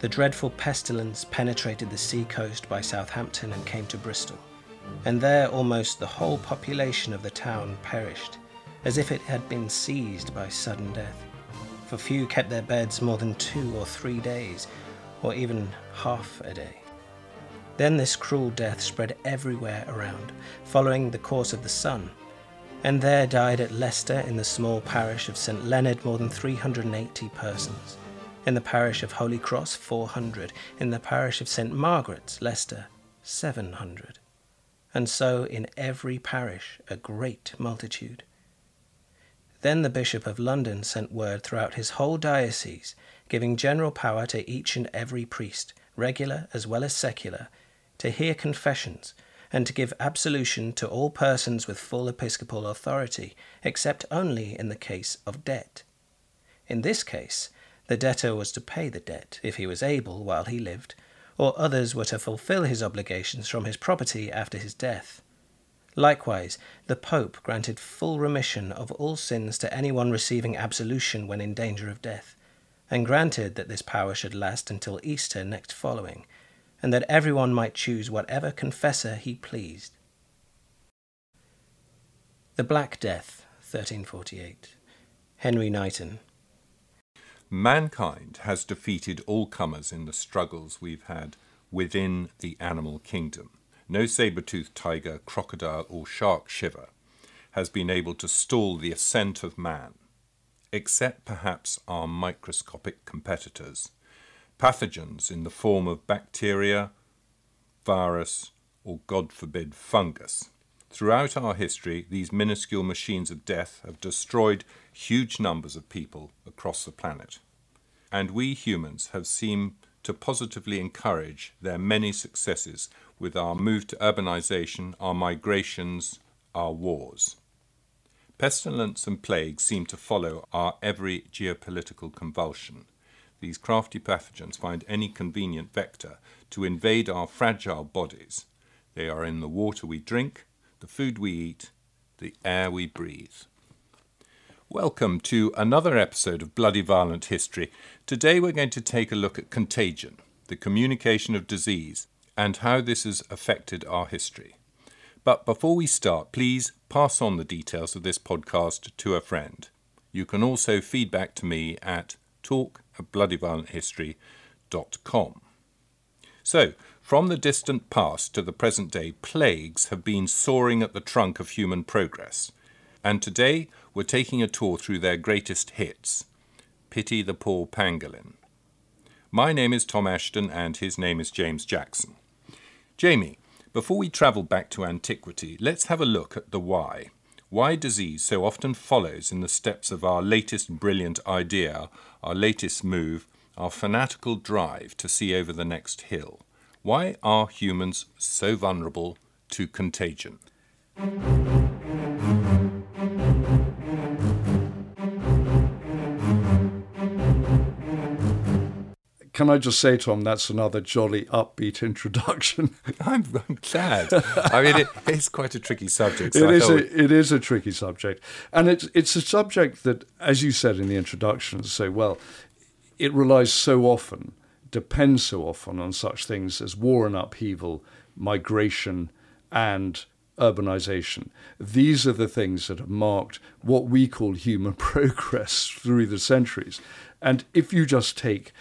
the dreadful pestilence penetrated the sea coast by Southampton and came to Bristol, and there almost the whole population of the town perished, as if it had been seized by sudden death, for few kept their beds more than two or three days, or even half a day. Then this cruel death spread everywhere around, following the course of the sun, and there died at Leicester in the small parish of St. Leonard more than 380 persons. In the parish of Holy Cross, 400. In the parish of St. Margaret's, Leicester, 700. And so in every parish a great multitude. Then the Bishop of London sent word throughout his whole diocese, giving general power to each and every priest, regular as well as secular, to hear confessions, and to give absolution to all persons with full episcopal authority, except only in the case of debt. In this case, the debtor was to pay the debt, if he was able, while he lived, or others were to fulfill his obligations from his property after his death. Likewise, the Pope granted full remission of all sins to anyone receiving absolution when in danger of death, and granted that this power should last until Easter next following, and that everyone might choose whatever confessor he pleased. The Black Death, 1348. Henry Knighton. Mankind has defeated all comers in the struggles we've had within the animal kingdom. No saber toothed tiger, crocodile, or shark shiver has been able to stall the ascent of man, except perhaps our microscopic competitors, pathogens in the form of bacteria, virus, or God forbid, fungus. Throughout our history, these minuscule machines of death have destroyed huge numbers of people across the planet. And we humans have seemed to positively encourage their many successes with our move to urbanization, our migrations, our wars. Pestilence and plague seem to follow our every geopolitical convulsion these crafty pathogens find any convenient vector to invade our fragile bodies. They are in the water we drink, the food we eat, the air we breathe. Welcome to another episode of Bloody Violent History. Today we're going to take a look at contagion, the communication of disease, and how this has affected our history. But before we start, please pass on the details of this podcast to a friend. You can also feedback to me at talk at bloodyviolenthistory.com. So, from the distant past to the present day, plagues have been sawing at the trunk of human progress. And today we're taking a tour through their greatest hits. Pity the Poor Pangolin. My name is Tom Assheton and his name is James Jackson. Jamie, before we travel back to antiquity, let's have a look at the why why disease so often follows in the steps of our latest brilliant idea, our latest move, our fanatical drive to see over the next hill. Why are humans so vulnerable to contagion? Can I just say, Tom, that's another jolly upbeat introduction. I'm, I'm glad. I mean, it, it's quite a tricky subject. So it is. A, it is a tricky subject, and it's it's a subject that, as you said in the introduction so well, it relies so often, depends so often on such things as war and upheaval, migration, and urbanization. These are the things that have marked what we call human progress through the centuries. And if you just take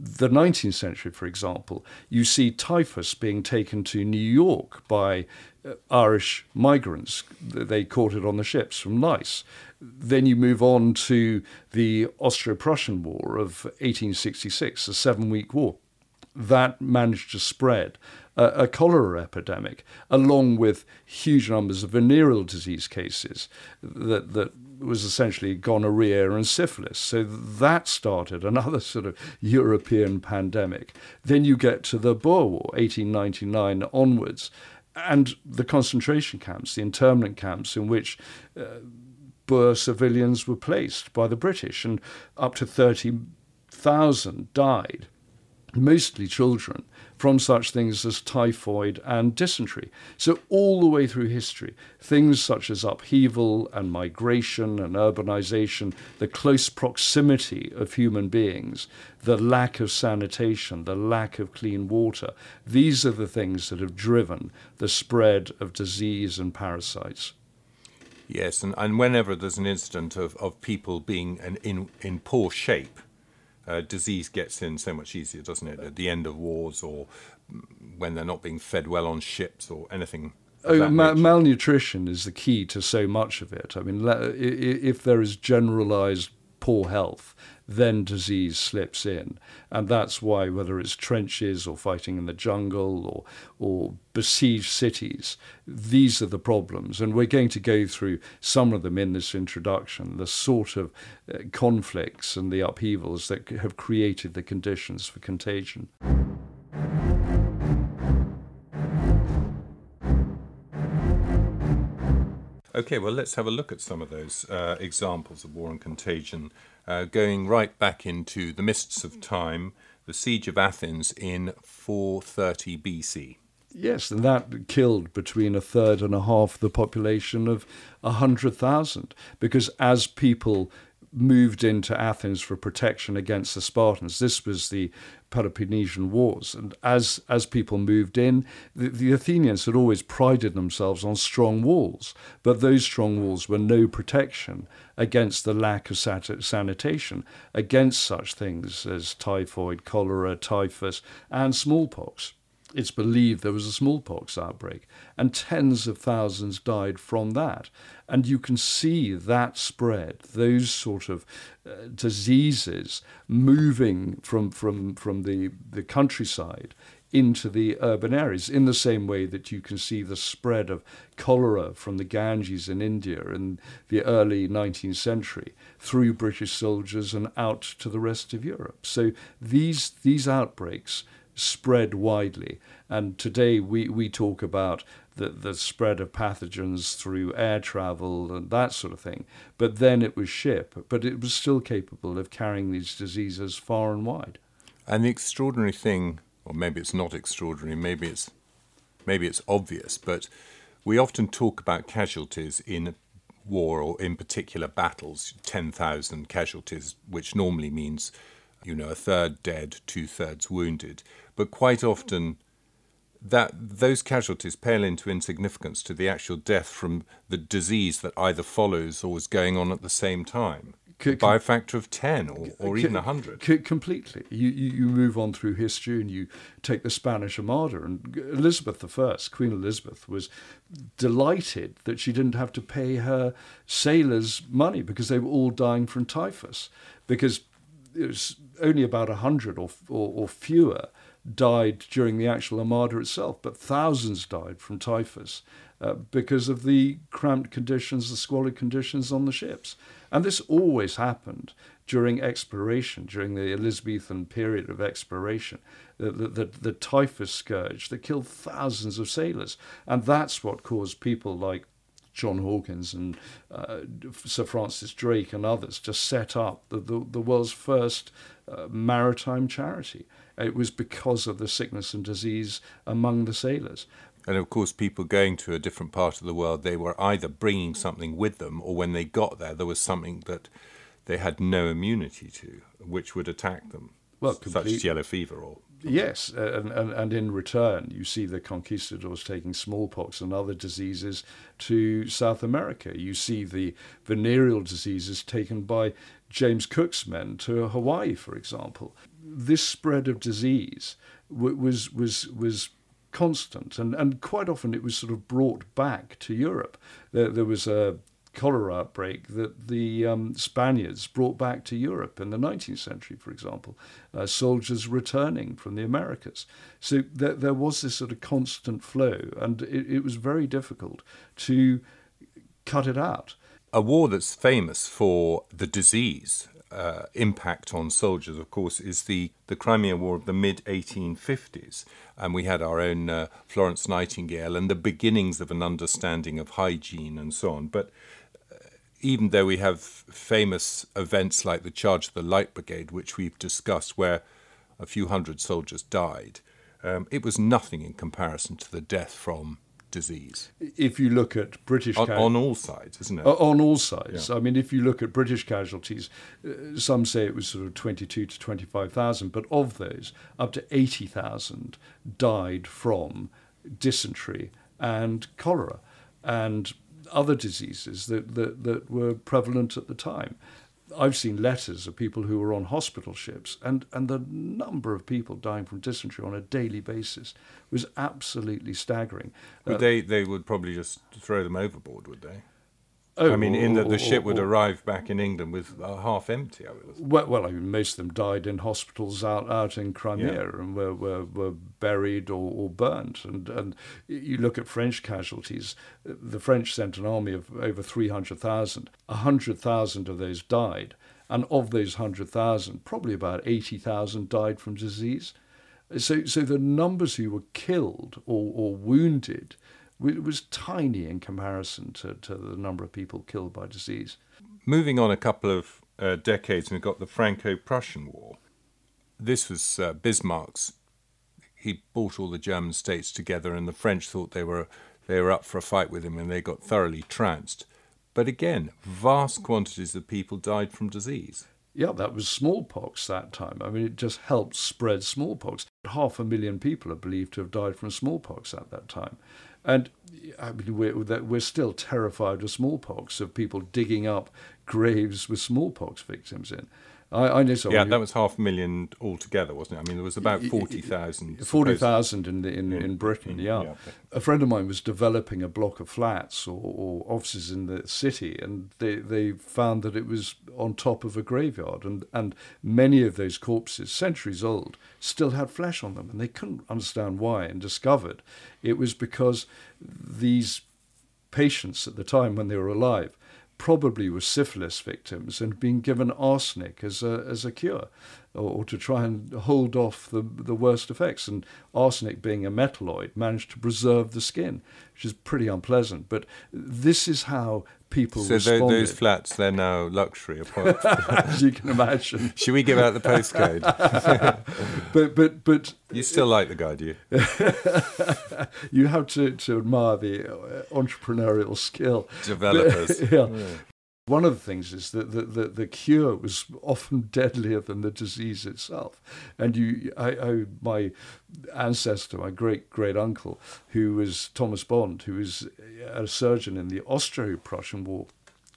the 19th century, for example, you see typhus being taken to New York by uh, Irish migrants. They caught it on the ships from Nice. Then you move on to the Austro Prussian War of 1866, a seven week war. That managed to spread a cholera epidemic, along with huge numbers of venereal disease cases that, that was essentially gonorrhea and syphilis. So that started another sort of European pandemic. Then you get to the Boer War, 1899 onwards, and the concentration camps, the internment camps in which uh, Boer civilians were placed by the British, and up to 30,000 died, mostly children, from such things as typhoid and dysentery. So, all the way through history, things such as upheaval and migration and urbanization, the close proximity of human beings, the lack of sanitation, the lack of clean water, these are the things that have driven the spread of disease and parasites. Yes, and, and whenever there's an incident of, of people being in, in, in poor shape, uh, disease gets in so much easier, doesn't it? At the end of wars or when they're not being fed well on ships or anything. Oh, ma- malnutrition is the key to so much of it. I mean, if there is generalized poor health, then disease slips in. And that's why, whether it's trenches or fighting in the jungle or, or besieged cities, these are the problems. And we're going to go through some of them in this introduction the sort of uh, conflicts and the upheavals that have created the conditions for contagion. Okay, well, let's have a look at some of those uh, examples of war and contagion uh, going right back into the mists of time, the siege of Athens in 430 BC. Yes, and that killed between a third and a half the population of 100,000 because as people moved into Athens for protection against the Spartans. This was the Peloponnesian Wars. And as, as people moved in, the, the, Athenians had always prided themselves on strong walls, but those strong walls were no protection against the lack of sat- sanitation, against such things as typhoid, cholera, typhus, and smallpox it's believed there was a smallpox outbreak, and tens of thousands died from that. And you can see that spread, those sort of uh, diseases moving from, from, from the, the countryside into the urban areas, in the same way that you can see the spread of cholera from the Ganges in India in the early 19th century through British soldiers and out to the rest of Europe. So these, these outbreaks spread widely. And today we, we talk about the, the spread of pathogens through air travel and that sort of thing. But then it was ship, but it was still capable of carrying these diseases far and wide. And the extraordinary thing, or maybe it's not extraordinary, maybe it's maybe it's obvious, but we often talk about casualties in war or in particular battles, 10,000 casualties, which normally means, you know, a third dead, two thirds wounded but quite often that those casualties pale into insignificance to the actual death from the disease that either follows or is going on at the same time. C- by a factor of 10 or, or c- even 100. C- completely. You, you, move on through history and you take the Spanish Armada. And Elizabeth I, Queen Elizabeth, was delighted that she didn't have to pay her sailors money because they were all dying from typhus. Because it was only about 100 or, or, or fewer died during the actual Armada itself, but thousands died from typhus uh, because of the cramped conditions, the squalid conditions on the ships. And this always happened during exploration, during the Elizabethan period of exploration, the, the, the, the typhus scourge that killed thousands of sailors. And that's what caused people like John Hawkins and uh, Sir Francis Drake and others to set up the, the, the world's first uh, maritime charity. It was because of the sickness and disease among the sailors. And of course, people going to a different part of the world, they were either bringing something with them, or when they got there, there was something that they had no immunity to, which would attack them, well, such as yellow fever or Yes, and, and, and in return, you see the conquistadors taking smallpox and other diseases to South America. You see the venereal diseases taken by James Cook's men to Hawaii, for example. This spread of disease was was was constant, and, and quite often it was sort of brought back to Europe. There, there was a cholera outbreak that the um, Spaniards brought back to Europe in the 19th century, for example, uh, soldiers returning from the Americas. So there, there was this sort of constant flow, and it, it was very difficult to cut it out. A war that's famous for the disease uh, impact on soldiers, of course, is the, the Crimea War of the mid 1850s. And we had our own uh, Florence Nightingale and the beginnings of an understanding of hygiene and so on. But even though we have famous events like the Charge of the Light Brigade, which we've discussed, where a few hundred soldiers died, um, it was nothing in comparison to the death from disease. If you look at British On, ca- on all sides, isn't it? On all sides. Yeah. I mean, if you look at British casualties, uh, some say it was sort of 22 to 25,000, but of those, up to 80,000 died from dysentery and cholera and other diseases that, that, that were prevalent at the time. I've seen letters of people who were on hospital ships, and, and the number of people dying from dysentery on a daily basis was absolutely staggering. Would Uh, they, they would probably just throw them overboard, would they? Oh, I mean, in that or- the ship would or- arrive back in England with uh, half empty. I would Well, well, I mean, most of them died in hospitals out, out in Crimea and were, were, were buried or, or burnt. And, and you look at French casualties, the French sent an army of over 300,000. 100,000 of those died. And of those 100,000, probably about 80,000 died from disease. So, so the numbers who were killed or, or wounded wa- was tiny in comparison to, to the number of people killed by disease. Moving on a couple of uh, decades, we've got the Franco-Prussian War. This was uh, Bismarck's. He brought all the German states together, and the French thought they were they were up for a fight with him, and they got thoroughly trounced. But again, vast quantities of people died from disease. Yeah, that was smallpox that time. I mean, it just helped spread smallpox. Half a million people are believed to have died from smallpox at that time. And I mean, we're, we're still terrified of smallpox, of people digging up graves with smallpox victims in. I, I know someone yeah, who- that was half a million altogether, wasn't it? I mean, there was about forty thousand. Forty thousand in, in In- in Britain, in- yeah. yeah. A friend of mine was developing a block of flats or, or offices in the city, and they, they found that it was on top of a graveyard, and, and many of those corpses, centuries old, still had flesh on them, and they couldn't understand why, and discovered it was because these patients at the time when they were alive probably were syphilis victims and being given arsenic as a, as a cure or, or to try and hold off the, the worst effects. And arsenic, being a metalloid, managed to preserve the skin, which is pretty unpleasant. But this is how people So responded, those flats, they're now luxury. apartments. as you can imagine. Should we give out the postcode? But, but, but you still like the guy, do you? you have to, to admire the uh, entrepreneurial skill. Developers. yeah. One of the things is that the, the, the cure was often deadlier than the disease itself. And you, I, I, my ancestor, my great great uncle, who was Thomas Bond, who was a surgeon in the Austro Prussian War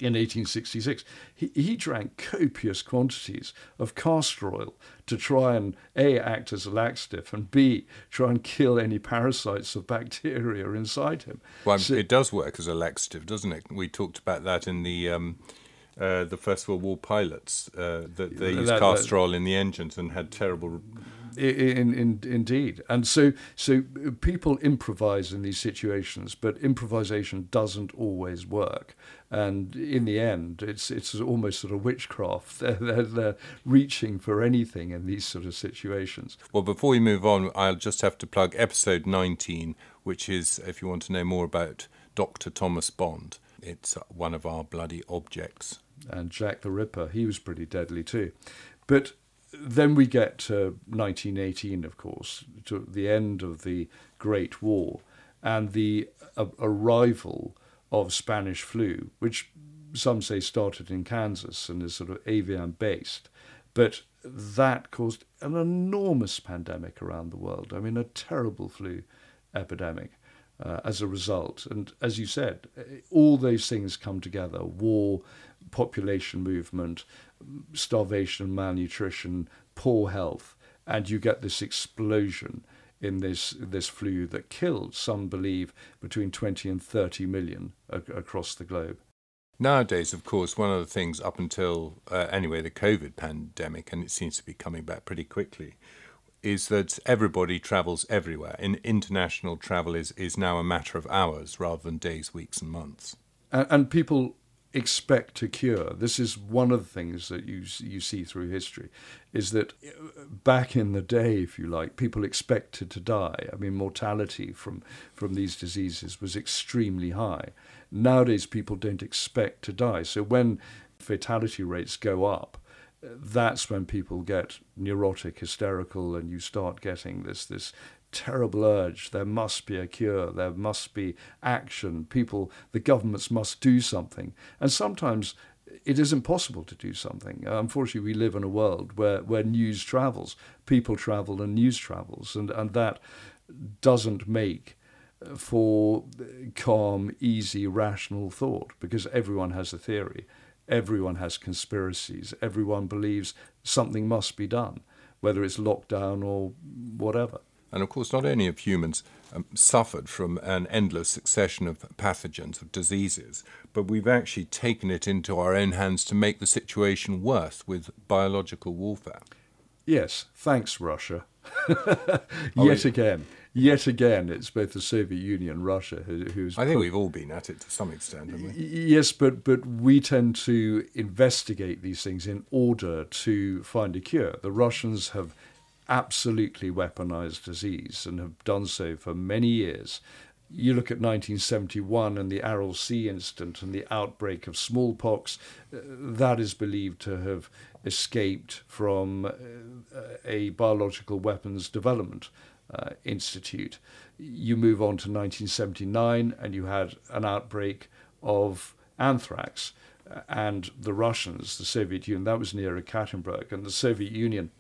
in 1866, he, he drank copious quantities of castor oil to try and A, act as a laxative, and B, try and kill any parasites or bacteria inside him. Well, So- it does work as a laxative, doesn't it? We talked about that in the um, uh, the First World War pilots uh, that they used That- castor oil in the engines and had terrible. In, in, indeed, and so so people improvise in these situations, but improvisation doesn't always work. And in the end, it's it's almost sort of witchcraft. They're, they're, they're reaching for anything in these sort of situations. Well, before we move on, I'll just have to plug episode 19, which is if you want to know more about Dr. Thomas Bond. It's one of our bloody objects. and Jack the Ripper, he was pretty deadly too. But then we get to 1918, of course, to the end of the Great War and the uh, arrival of Spanish flu, which some say started in Kansas and is sort of avian based. But that caused an enormous pandemic around the world. I mean, a terrible flu epidemic uh, as a result. And as you said, eh, all those things come together war, population movement, starvation, malnutrition, poor health, and you get this explosion in this, this flu that killed, some believe, between 20 and 30 million ac- across the globe. Nowadays, of course, one of the things up until, uh, anyway, the COVID pandemic, and it seems to be coming back pretty quickly, is that everybody travels everywhere. In international travel is, is now a matter of hours rather than days, weeks, and months. and, and people expect to cure. This is one of the things that you you see through history, is that uh, back in the day, if you like, people expected to die. I mean, mortality from from these diseases was extremely high. Nowadays, people don't expect to die. So when fatality rates go up, that's when people get neurotic, hysterical, and you start getting this this terrible urge there must be a cure, there must be action, people, the governments must do something. And sometimes it is impossible to do something. Uh, unfortunately, we live in a world where, where news travels, people travel, and news travels, and, and that doesn't make uh, for calm, easy, rational thought because everyone has a theory, everyone has conspiracies, everyone believes something must be done, whether it's lockdown or whatever. And of course, not only have humans um, suffered from an endless succession of pathogens, of diseases, but we've actually taken it into our own hands to make the situation worse with biological warfare. Yes, thanks, Russia. Yet again yet again, it's both the Soviet Union and Russia who, who's. I think put, we've all been at it to some extent, haven't we? Yes, but but we tend to investigate these things in order to find a cure. The Russians have absolutely weaponized disease and have done so for many years. You look at 1971 and the Aral Sea incident and the outbreak of smallpox, uh, that is believed to have escaped from uh, a biological weapons development uh, Institute. You move on to 1979, and you had an outbreak of anthrax. And the Russians, the Soviet Union, that was near Ekaterinburg, and the Soviet Union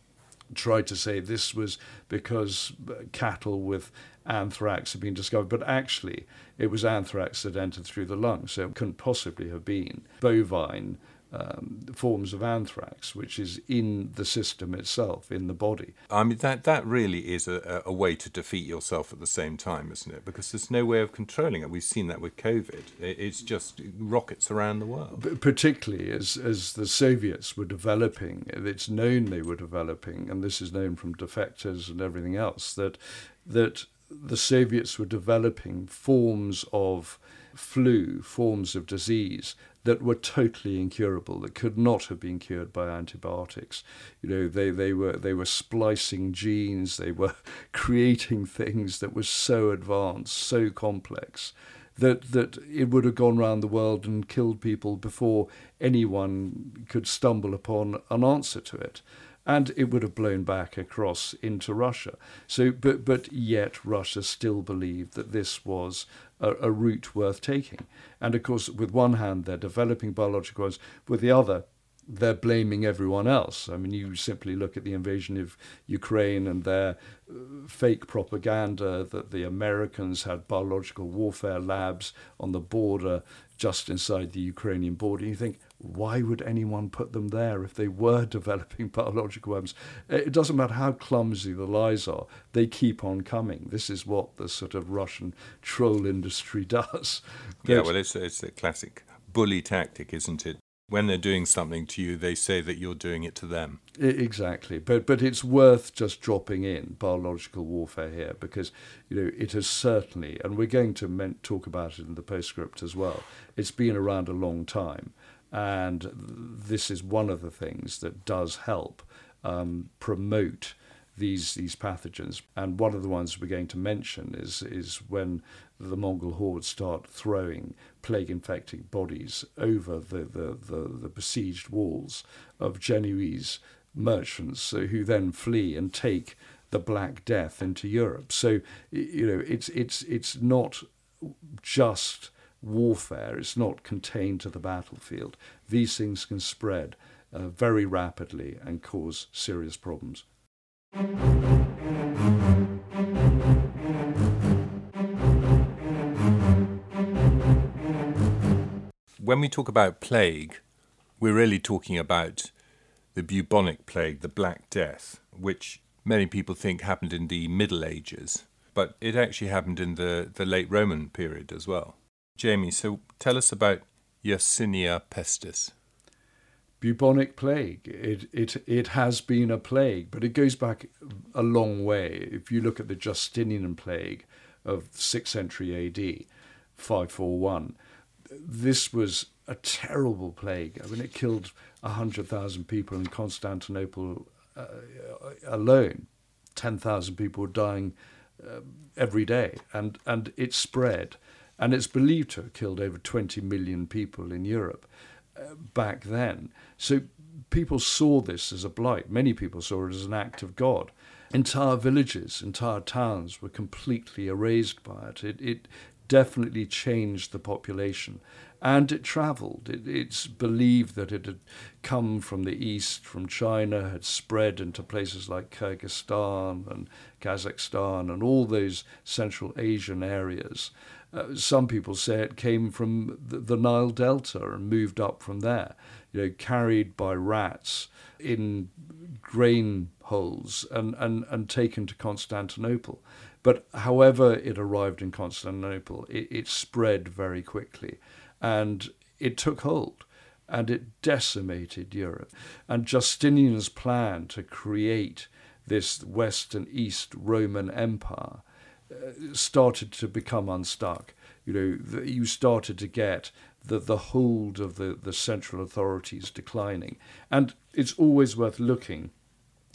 tried to say this was because cattle with anthrax had been discovered, but actually it was anthrax that entered through the lungs, so it couldn't possibly have been bovine um, forms of anthrax, which is in the system itself, in the body. I mean, that, that really is a, a way to defeat yourself at the same time, isn't it? Because there's no way of controlling it. We've seen that with COVID. It's just rockets around the world. But particularly as, as the Soviets were developing, it's known they were developing, and this is known from defectors and everything else, that, that the Soviets were developing forms of flu, forms of disease that were totally incurable, that could not have been cured by antibiotics. You know, they, they were they were splicing genes, they were creating things that were so advanced, so complex, that that it would have gone around the world and killed people before anyone could stumble upon an answer to it and it would have blown back across into Russia. So, but but yet Russia still believed that this was a, a route worth taking. And of course, with one hand, they're developing biological weapons, with the other, they're blaming everyone else. I mean, you simply look at the invasion of Ukraine and their uh, fake propaganda that the Americans had biological warfare labs on the border just inside the Ukrainian border. You think, why would anyone put them there if they were developing biological weapons? It doesn't matter how clumsy the lies are, they keep on coming. This is what the sort of Russian troll industry does. yeah, well, it's, it's a classic bully tactic, isn't it? When they're doing something to you, they say that you're doing it to them. Exactly, but but it's worth just dropping in biological warfare here because you know it has certainly, and we're going to talk about it in the postscript as well. It's been around a long time, and this is one of the things that does help um, promote these these pathogens. And one of the ones we're going to mention is is when the Mongol hordes start throwing plague-infected bodies over the, the, the, the besieged walls of Genoese merchants who then flee and take the Black Death into Europe. So you know it's it's it's not just warfare. It's not contained to the battlefield. These things can spread uh, very rapidly and cause serious problems. When we talk about plague, we're really talking about the bubonic plague, the Black Death, which many people think happened in the Middle Ages, but it actually happened in the, the late Roman period as well. Jamie, so tell us about Yersinia pestis. Bubonic plague. It, it, it has been a plague, but it goes back a long way. If you look at the Justinian plague of 6th century AD, 541, this was a terrible plague. I mean, it killed 100,000 people in Constantinople uh, alone. 10,000 people were dying uh, every day, and, and it spread and it's believed to have killed over 20 million people in Europe uh, back then. So people saw this as a blight. Many people saw it as an act of God. entire villages, entire towns were completely erased by it. It, it definitely changed the population. And it travelled. It, it's believed that it had come from the east, from China, had spread into places like Kyrgyzstan and Kazakhstan and all those Central Asian areas. Uh, some people say it came from the, the Nile Delta and moved up from there, you know, carried by rats in grain holes and, and, and taken to Constantinople. But however it arrived in Constantinople, it, it spread very quickly and it took hold and it decimated Europe. And Justinian's plan to create this West and East Roman Empire uh, started to become unstuck. You know, you started to get the, the hold of the, the central authorities declining. And it's always worth looking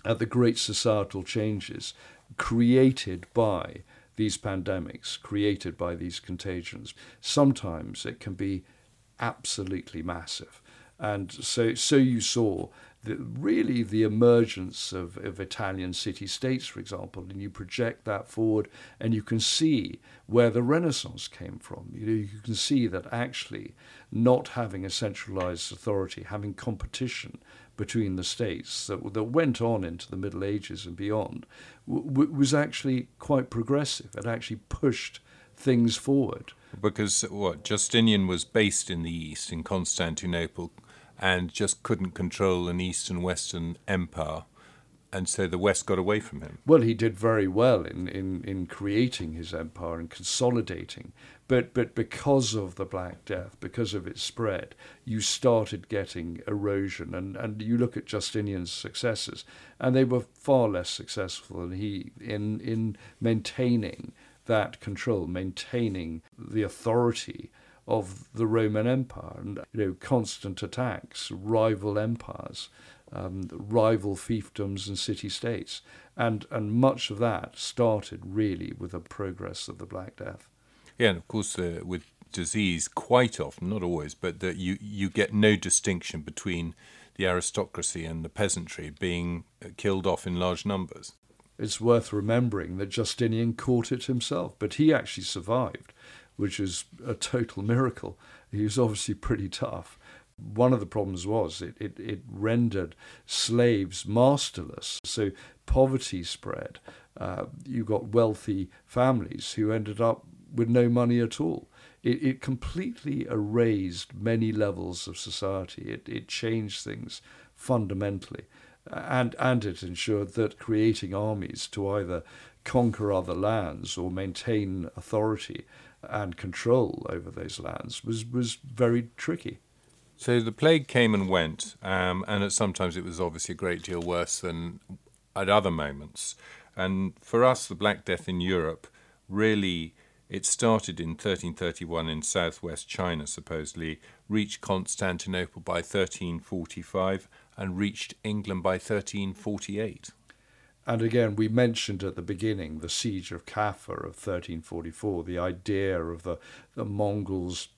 at the great societal changes created by these pandemics, created by these contagions. Sometimes it can be absolutely massive. And so, so you saw the, really the emergence of, of Italian city states, for example, and you project that forward and you can see where the Renaissance came from. You, know, you can see that actually not having a centralized authority, having competition between the states that, that went on into the Middle Ages and beyond, w- was actually quite progressive. It actually pushed things forward. Because what Justinian was based in the east, in Constantinople, and just couldn't control an East and Western empire. And so the West got away from him. Well, he did very well in, in, in creating his empire and consolidating. But, but because of the Black Death, because of its spread, you started getting erosion. And, and you look at Justinian's successors, and they were far less successful than he in, in maintaining that control, maintaining the authority of the Roman Empire and you know constant attacks, rival empires, um, rival fiefdoms and city states, and and much of that started really with the progress of the Black Death. Yeah, and of course uh, with disease, quite often, not always, but that you you get no distinction between the aristocracy and the peasantry being uh, killed off in large numbers. It's worth remembering that Justinian caught it himself, but he actually survived which is a total miracle. He was obviously pretty tough. One of the problems was it, it, it rendered slaves masterless. So poverty spread. Uh, you got wealthy families who ended up with no money at all. It, it completely erased many levels of society. It, it changed things fundamentally. And, and it ensured that creating armies to either conquer other lands or maintain authority and control over those lands was, was very tricky. So the plague came and went, um, and at sometimes it was obviously a great deal worse than at other moments. And for us, the Black Death in Europe really it started in 1331 in southwest China, supposedly, reached Constantinople by 1345, and reached England by 1348. And again, we mentioned at the beginning the siege of Kaffa of 1344, the idea of the, the Mongols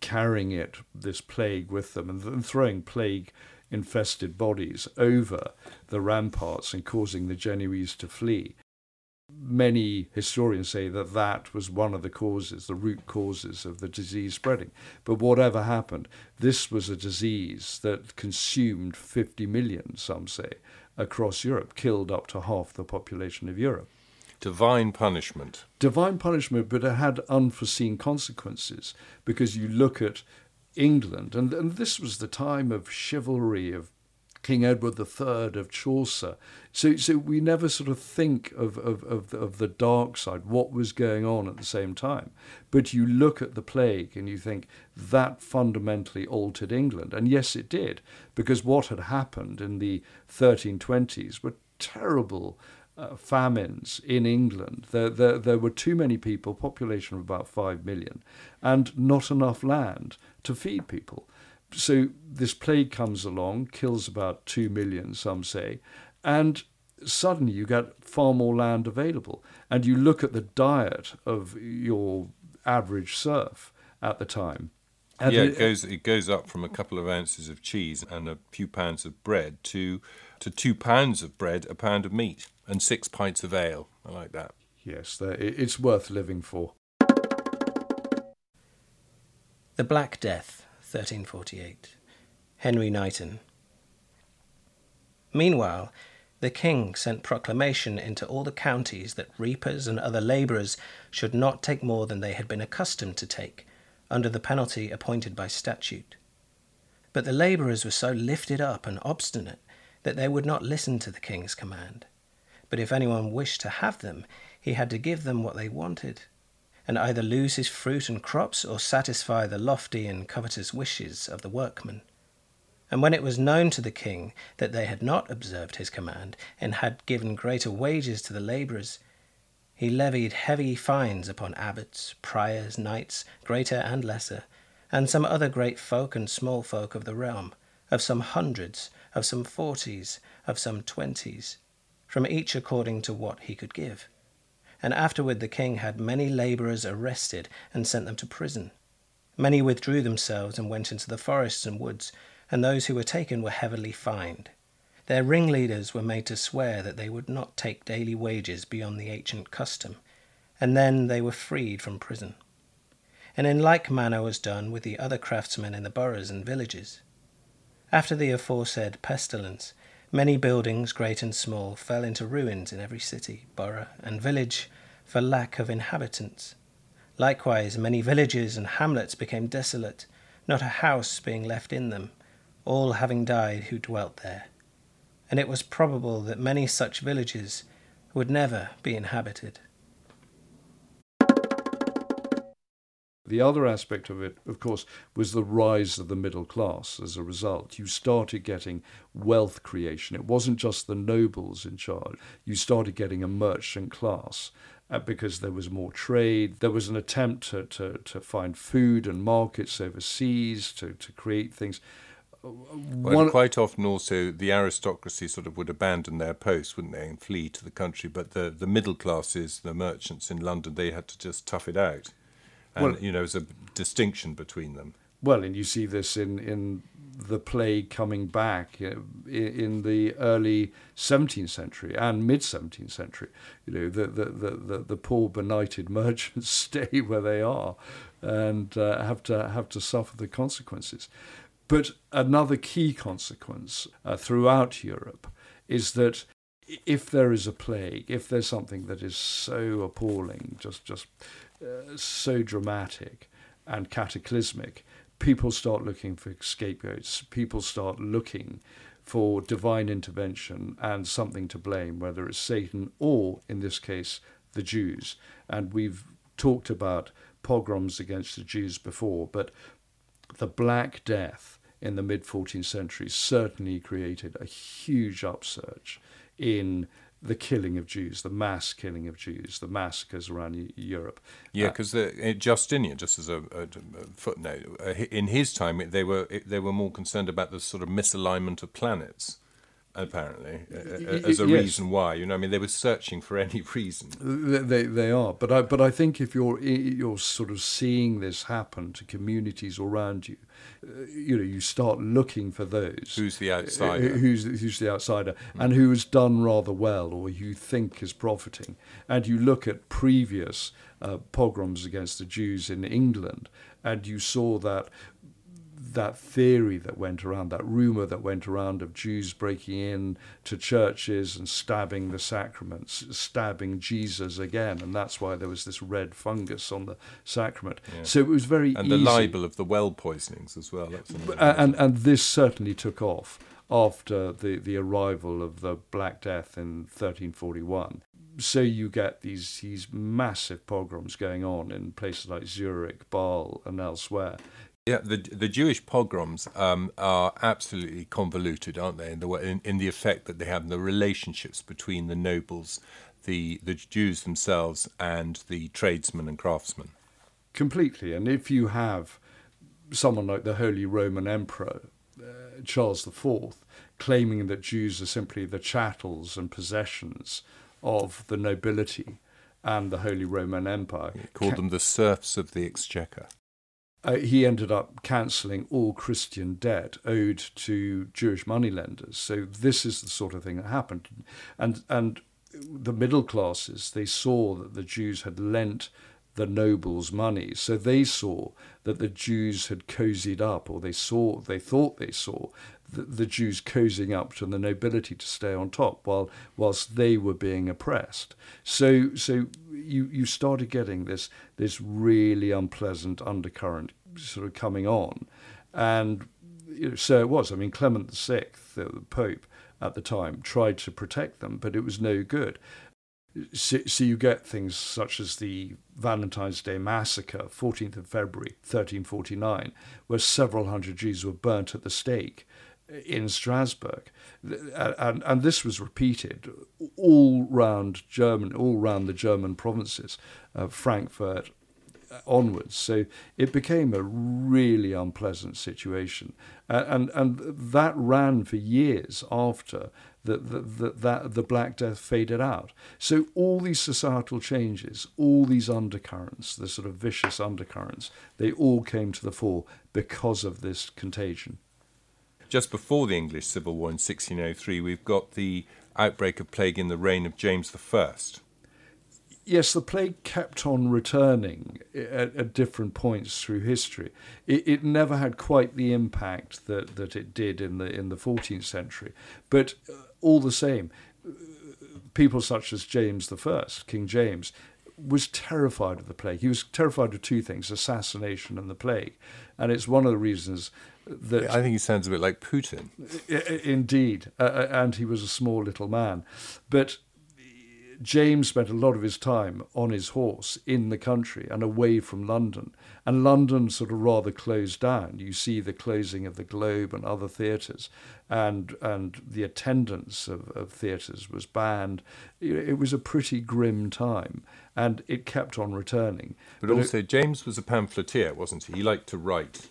carrying it, this plague with them, and, and throwing plague infested bodies over the ramparts and causing the Genoese to flee. Many historians say that that was one of the causes, the root causes of the disease spreading. But whatever happened, this was a disease that consumed 50 million, some say, across Europe, killed up to half the population of Europe. Divine punishment. Divine punishment, but it had unforeseen consequences because you look at England, and, and this was the time of chivalry, of King Edward III, of Chaucer. So, so we never sort of think of, of, of, of the dark side, what was going on at the same time. But you look at the plague and you think that fundamentally altered England. And yes, it did, because what had happened in the 1320s were terrible uh, famines in England. There, there, there were too many people, population of about 5 million, and not enough land to feed people so this plague comes along, kills about 2 million, some say, and suddenly you get far more land available. And you look at the diet of your average serf at the time, And yeah, it- it goes it goes up from a couple of ounces of cheese and a few pounds of bread to to two pounds of bread, a pound of meat, and six pints of ale. I like that. Yes, it's worth living for. The Black Death, 1348. Henry Knighton. Meanwhile, the king sent proclamation into all the counties that reapers and other labourers should not take more than they had been accustomed to take, under the penalty appointed by statute. But the labourers were so lifted up and obstinate that they would not listen to the king's command. But if anyone wished to have them, he had to give them what they wanted and either lose his fruit and crops or satisfy the lofty and covetous wishes of the workmen. And when it was known to the king that they had not observed his command and had given greater wages to the labourers, he levied heavy fines upon abbots, priors, knights, greater and lesser, and some other great folk and small folk of the realm, of some hundreds, of some forties, of some twenties, from each according to what he could give and afterward the king had many labourers arrested and sent them to prison. Many withdrew themselves and went into the forests and woods, and those who were taken were heavily fined. Their ringleaders were made to swear that they would not take daily wages beyond the ancient custom, and then they were freed from prison. And in like manner was done with the other craftsmen in the boroughs and villages. After the aforesaid pestilence, Many buildings, great and small, fell into ruins in every city, borough, and village for lack of inhabitants. Likewise, many villages and hamlets became desolate, not a house being left in them, all having died who dwelt there. And it was probable that many such villages would never be inhabited. The other aspect of it, of course, was the rise of the middle class as a result. You started getting wealth creation. It wasn't just the nobles in charge. You started getting a merchant class uh, because there was more trade. There was an attempt to, to, to find food and markets overseas, to, to create things. Well, One- quite often also the aristocracy sort of would abandon their posts, wouldn't they, and flee to the country. But the, the middle classes, the merchants in London, they had to just tough it out. And, Well- you know, there's a distinction between them. Well, and you see this in, in the plague coming back in the early 17th century and mid 17th century. You know, the, the, the, the, the poor benighted merchants stay where they are and uh, have to have to suffer the consequences. But another key consequence uh, throughout Europe is that if there is a plague, if there's something that is so appalling, just just uh, so dramatic and cataclysmic, people start looking for scapegoats. People start looking for divine intervention and something to blame, whether it's Satan or, in this case, the Jews. And we've talked about pogroms against the Jews before, but the Black Death in the mid 14th century certainly created a huge upsurge in the killing of Jews, the mass killing of Jews, the massacres around Europe. Yeah, Uh, because Justinian, just as a, a, a footnote, uh, in his time they were they were more concerned about the sort of misalignment of planets, apparently, as a yes. reason why. You know, I mean, they were searching for any reason. They, they, are, but I, but I think if you're you're sort of seeing this happen to communities around you, uh, you know, you start looking for those. Who's the Uh, outsider? Who's who's the outsider, and who has done rather well, or you think is profiting, and you look at previous uh, pogroms against the Jews in England, and you saw that that theory that went around, that rumor that went around of Jews breaking in to churches and stabbing the sacraments, stabbing Jesus again, and that's why there was this red fungus on the sacrament. Yeah. So it was very and easy. the libel of the well poisonings as well. And and this certainly took off after the the arrival of the Black Death in 1341. So you get these these massive pogroms going on in places like Zurich, Bâle, and elsewhere. Yeah, the the Jewish pogroms um, are absolutely convoluted, aren't they? In the way, in, in the effect that they have, the relationships between the nobles, the the Jews themselves, and the tradesmen and craftsmen. completely. And if you have someone like the Holy Roman Emperor uh, Charles IV claiming that Jews are simply the chattels and possessions of the nobility and the Holy Roman Empire, He called them the serfs of the exchequer. Uh, he ended up cancelling all Christian debt owed to Jewish moneylenders. So this is the sort of thing that happened, and and the middle classes they saw that the Jews had lent the nobles money, so they saw that the Jews had cozied up, or they saw they thought they saw the, the Jews cozying up to the nobility to stay on top, while whilst they were being oppressed. So so you you started getting this this really unpleasant undercurrent sort of coming on, and so it was. I mean, Clement VI, the Pope at the time, tried to protect them, but it was no good. So, so, you get things such as the Valentine's Day massacre, 14th of February 1349, where several hundred Jews were burnt at the stake in Strasbourg, and, and this was repeated all round German, all round the German provinces, uh, Frankfurt onwards. So it became a really unpleasant situation, uh, and and that ran for years after the, the, the, that the Black Death faded out. So all these societal changes, all these undercurrents, the sort of vicious undercurrents, they all came to the fore because of this contagion just before the English Civil War in 1603, we've got the outbreak of plague in the reign of James I. Yes, the plague kept on returning at, at different points through history. It, it, never had quite the impact that, that it did in the in the 14th century, but uh, all the same, people such as James I, King James, was terrified of the plague. He was terrified of two things: assassination and the plague. And it's one of the reasons that I think he sounds a bit like Putin. Indeed, uh, and he was a small little man, but James spent a lot of his time on his horse in the country and away from London. And London sort of rather closed down. You see the closing of the Globe and other theatres, and and the attendance of, of theatres was banned. It was a pretty grim time, and it kept on returning. But, but also, it, James was a pamphleteer, wasn't he? He liked to write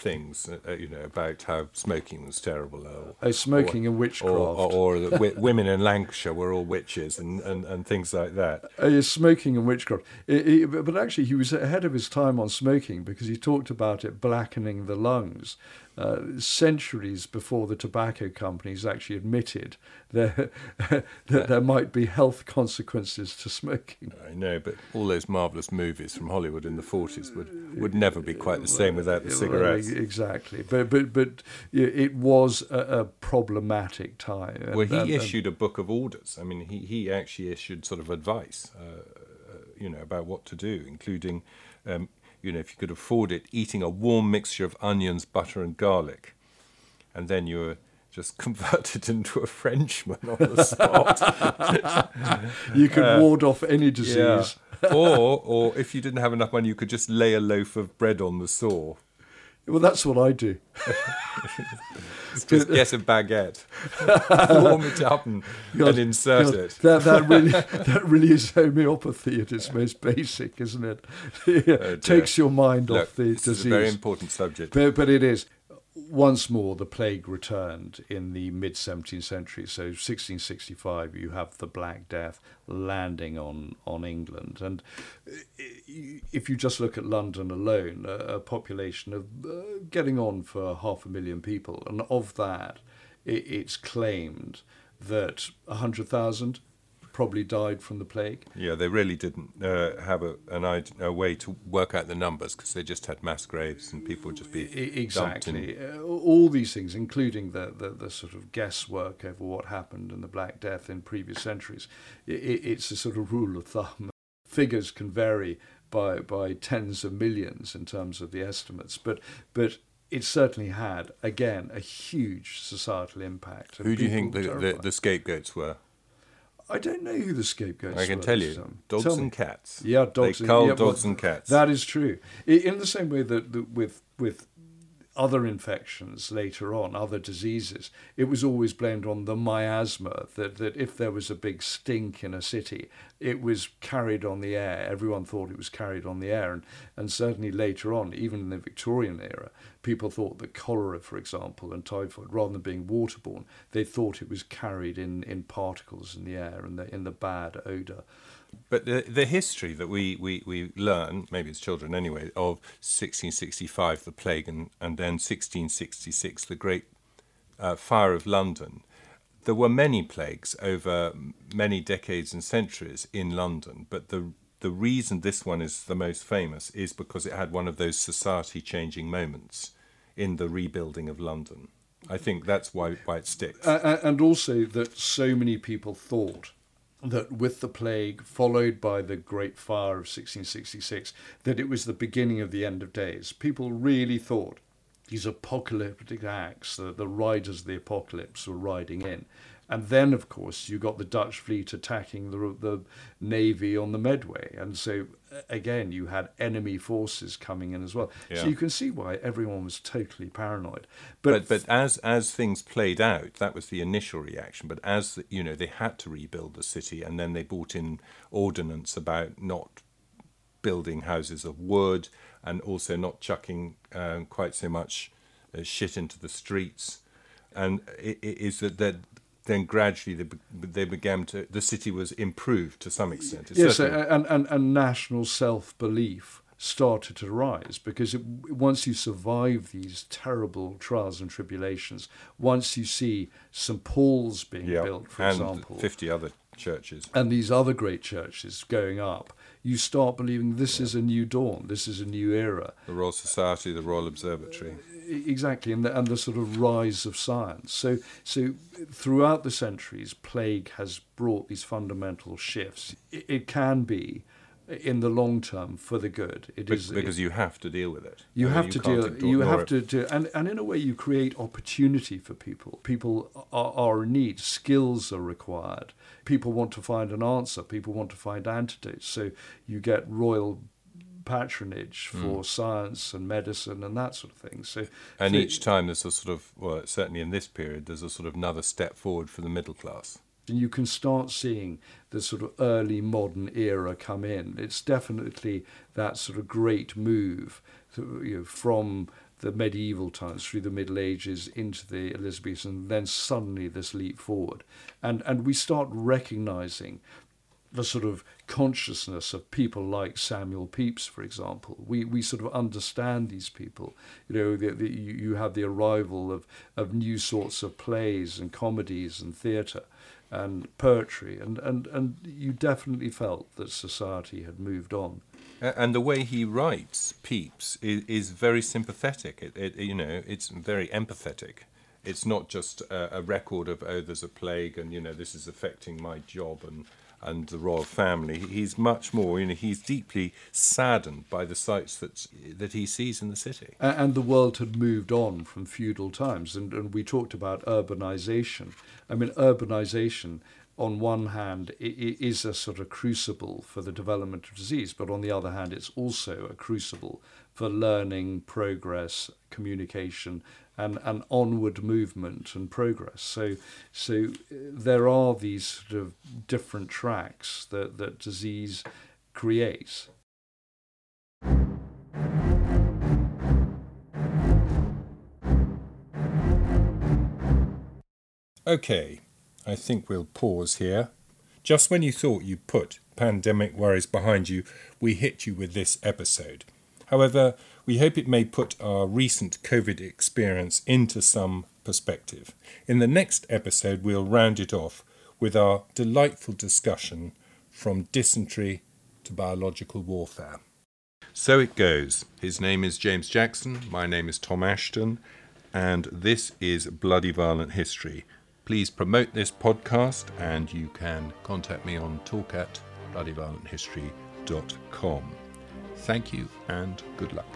things, uh, uh, you know, about how smoking was terrible. Or, oh, smoking or, and witchcraft. Or, or, or w- women in Lancashire were all witches and, and, and things like that. Uh, smoking and witchcraft. It, it, but actually, he was ahead of his time on smoking because he talked about it blackening the lungs uh, centuries before the tobacco companies actually admitted there, that yeah. there might be health consequences to smoking. I know, but all those marvellous movies from Hollywood in the 40s would, would never be quite the same without the cigarettes. Exactly. But, but, but it was a, a problematic time. Well, he and, issued and, a book of orders. I mean, he, he actually issued sort of advice, uh, uh, you know, about what to do, including um, you know, if you could afford it, eating a warm mixture of onions, butter, and garlic. And then you were just converted into a Frenchman on the spot. you could uh, ward off any disease. Yeah. or, or if you didn't have enough money, you could just lay a loaf of bread on the sore. Well, that's what I do. just get a baguette, warm it up, and, God, and insert God, it. That, that really, that really is homeopathy at its most basic, isn't it? oh Takes your mind Look, off the this disease. Is a very important subject. But, but it is once more, the plague returned in the mid 17th century. So, 1665, you have the Black Death landing on, on England. And if you just look at London alone, a, a population of uh, getting on for half a million people, and of that, it, it's claimed that 100,000 probably died from the plague. Yeah, they really didn't uh, have a, an a way to work out the numbers because they just had mass graves and people would just be exactly uh, all these things, including the, the, the sort of guesswork over what happened in the Black Death in previous centuries. It, it's a sort of rule of thumb. Figures can vary by by tens of millions in terms of the estimates, but but it certainly had again a huge societal impact. Who do you think the, the, the, scapegoats were? I don't know who the scapegoats. Are. I can tell you, dogs tell and cats. Yeah, dogs. They cull yeah, dogs well, and cats. That is true. In the same way that, that with with other infections later on, other diseases, it was always blamed on the miasma, that, that if there was a big stink in a city, it was carried on the air. Everyone thought it was carried on the air. And, and certainly later on, even in the Victorian era, people thought that cholera, for example, and typhoid, rather than being waterborne, they thought it was carried in, in particles in the air and the, in the bad odour. But the, the history that we, we, we learn, maybe as children anyway, of 1665, the plague, and, and then 1666, the Great uh, Fire of London, there were many plagues over many decades and centuries in London, but the the reason this one is the most famous is because it had one of those society changing moments in the rebuilding of London. I think that's why why it sticks. Uh, and also that so many people thought that with the plague, followed by the Great Fire of 1666, that it was the beginning of the end of days. People really thought these apocalyptic acts, the, the riders of the apocalypse were riding in. And then, of course, you got the Dutch fleet attacking the, the navy on the Medway. And so, again, you had enemy forces coming in as well. Yeah. So you can see why everyone was totally paranoid. But, but, but as as things played out, that was the initial reaction. But as you know, they had to rebuild the city, and then they brought in ordinance about not building houses of wood, and also not chucking um, quite so much uh, shit into the streets. And it, it is that that then gradually they, they began to the city was improved to some extent. It's yes, and, and, and national self belief started to rise because it, once you survive these terrible trials and tribulations, once you see St Paul's being built, for and example, fifty other churches, and these other great churches going up, you start believing this yeah. is a new dawn, this is a new era. The Royal Society, the Royal Observatory exactly, and the, and the sort of rise of science. So, so throughout the centuries, plague has brought these fundamental shifts. It, it can be in the long term for the good. It is because it, you have to deal with it. You have you to deal. You have to do, and and in a way, you create opportunity for people. People are, are in need. Skills are required. People want to find an answer. People want to find antidotes. So you get royal patronage for mm. science and medicine and that sort of thing. So, and each time there's a sort of, well, certainly in this period, there's a sort of another step forward for the middle class. And you can start seeing the sort of early modern era come in. It's definitely that sort of great move you know, from the medieval times through the Middle Ages into the Elizabethan, then suddenly this leap forward. And, and we start recognizing the sort of consciousness of people like Samuel Pepys, for example. We, we sort of understand these people. You know, the, the, you have the arrival of, of new sorts of plays and comedies and theatre and poetry, and, and, and you definitely felt that society had moved on. And the way he writes Pepys is, is very sympathetic. It, it, you know, it's very empathetic. It's not just a, a record of oh, there's a plague, and you know this is affecting my job and and the royal family. He's much more, you know, he's deeply saddened by the sights that that he sees in the city. And the world had moved on from feudal times, and, and we talked about urbanization. I mean, urbanization. On one hand, it is a sort of crucible for the development of disease, but on the other hand, it's also a crucible for learning, progress, communication, and an onward movement and progress. So, so uh, there are these sort of different tracks that, that disease creates. Okay, I think we'll pause here. Just when you thought you put pandemic worries behind you, we hit you with this episode. However, we hope it may put our recent COVID experience into some perspective. In the next episode, we'll round it off with our delightful discussion from dysentery to biological warfare. So it goes. His name is James Jackson, my name is Tom Assheton, and this is Bloody Violent History. Please promote this podcast, and you can contact me on talk at bloodyviolenthistory.com. Thank you and good luck.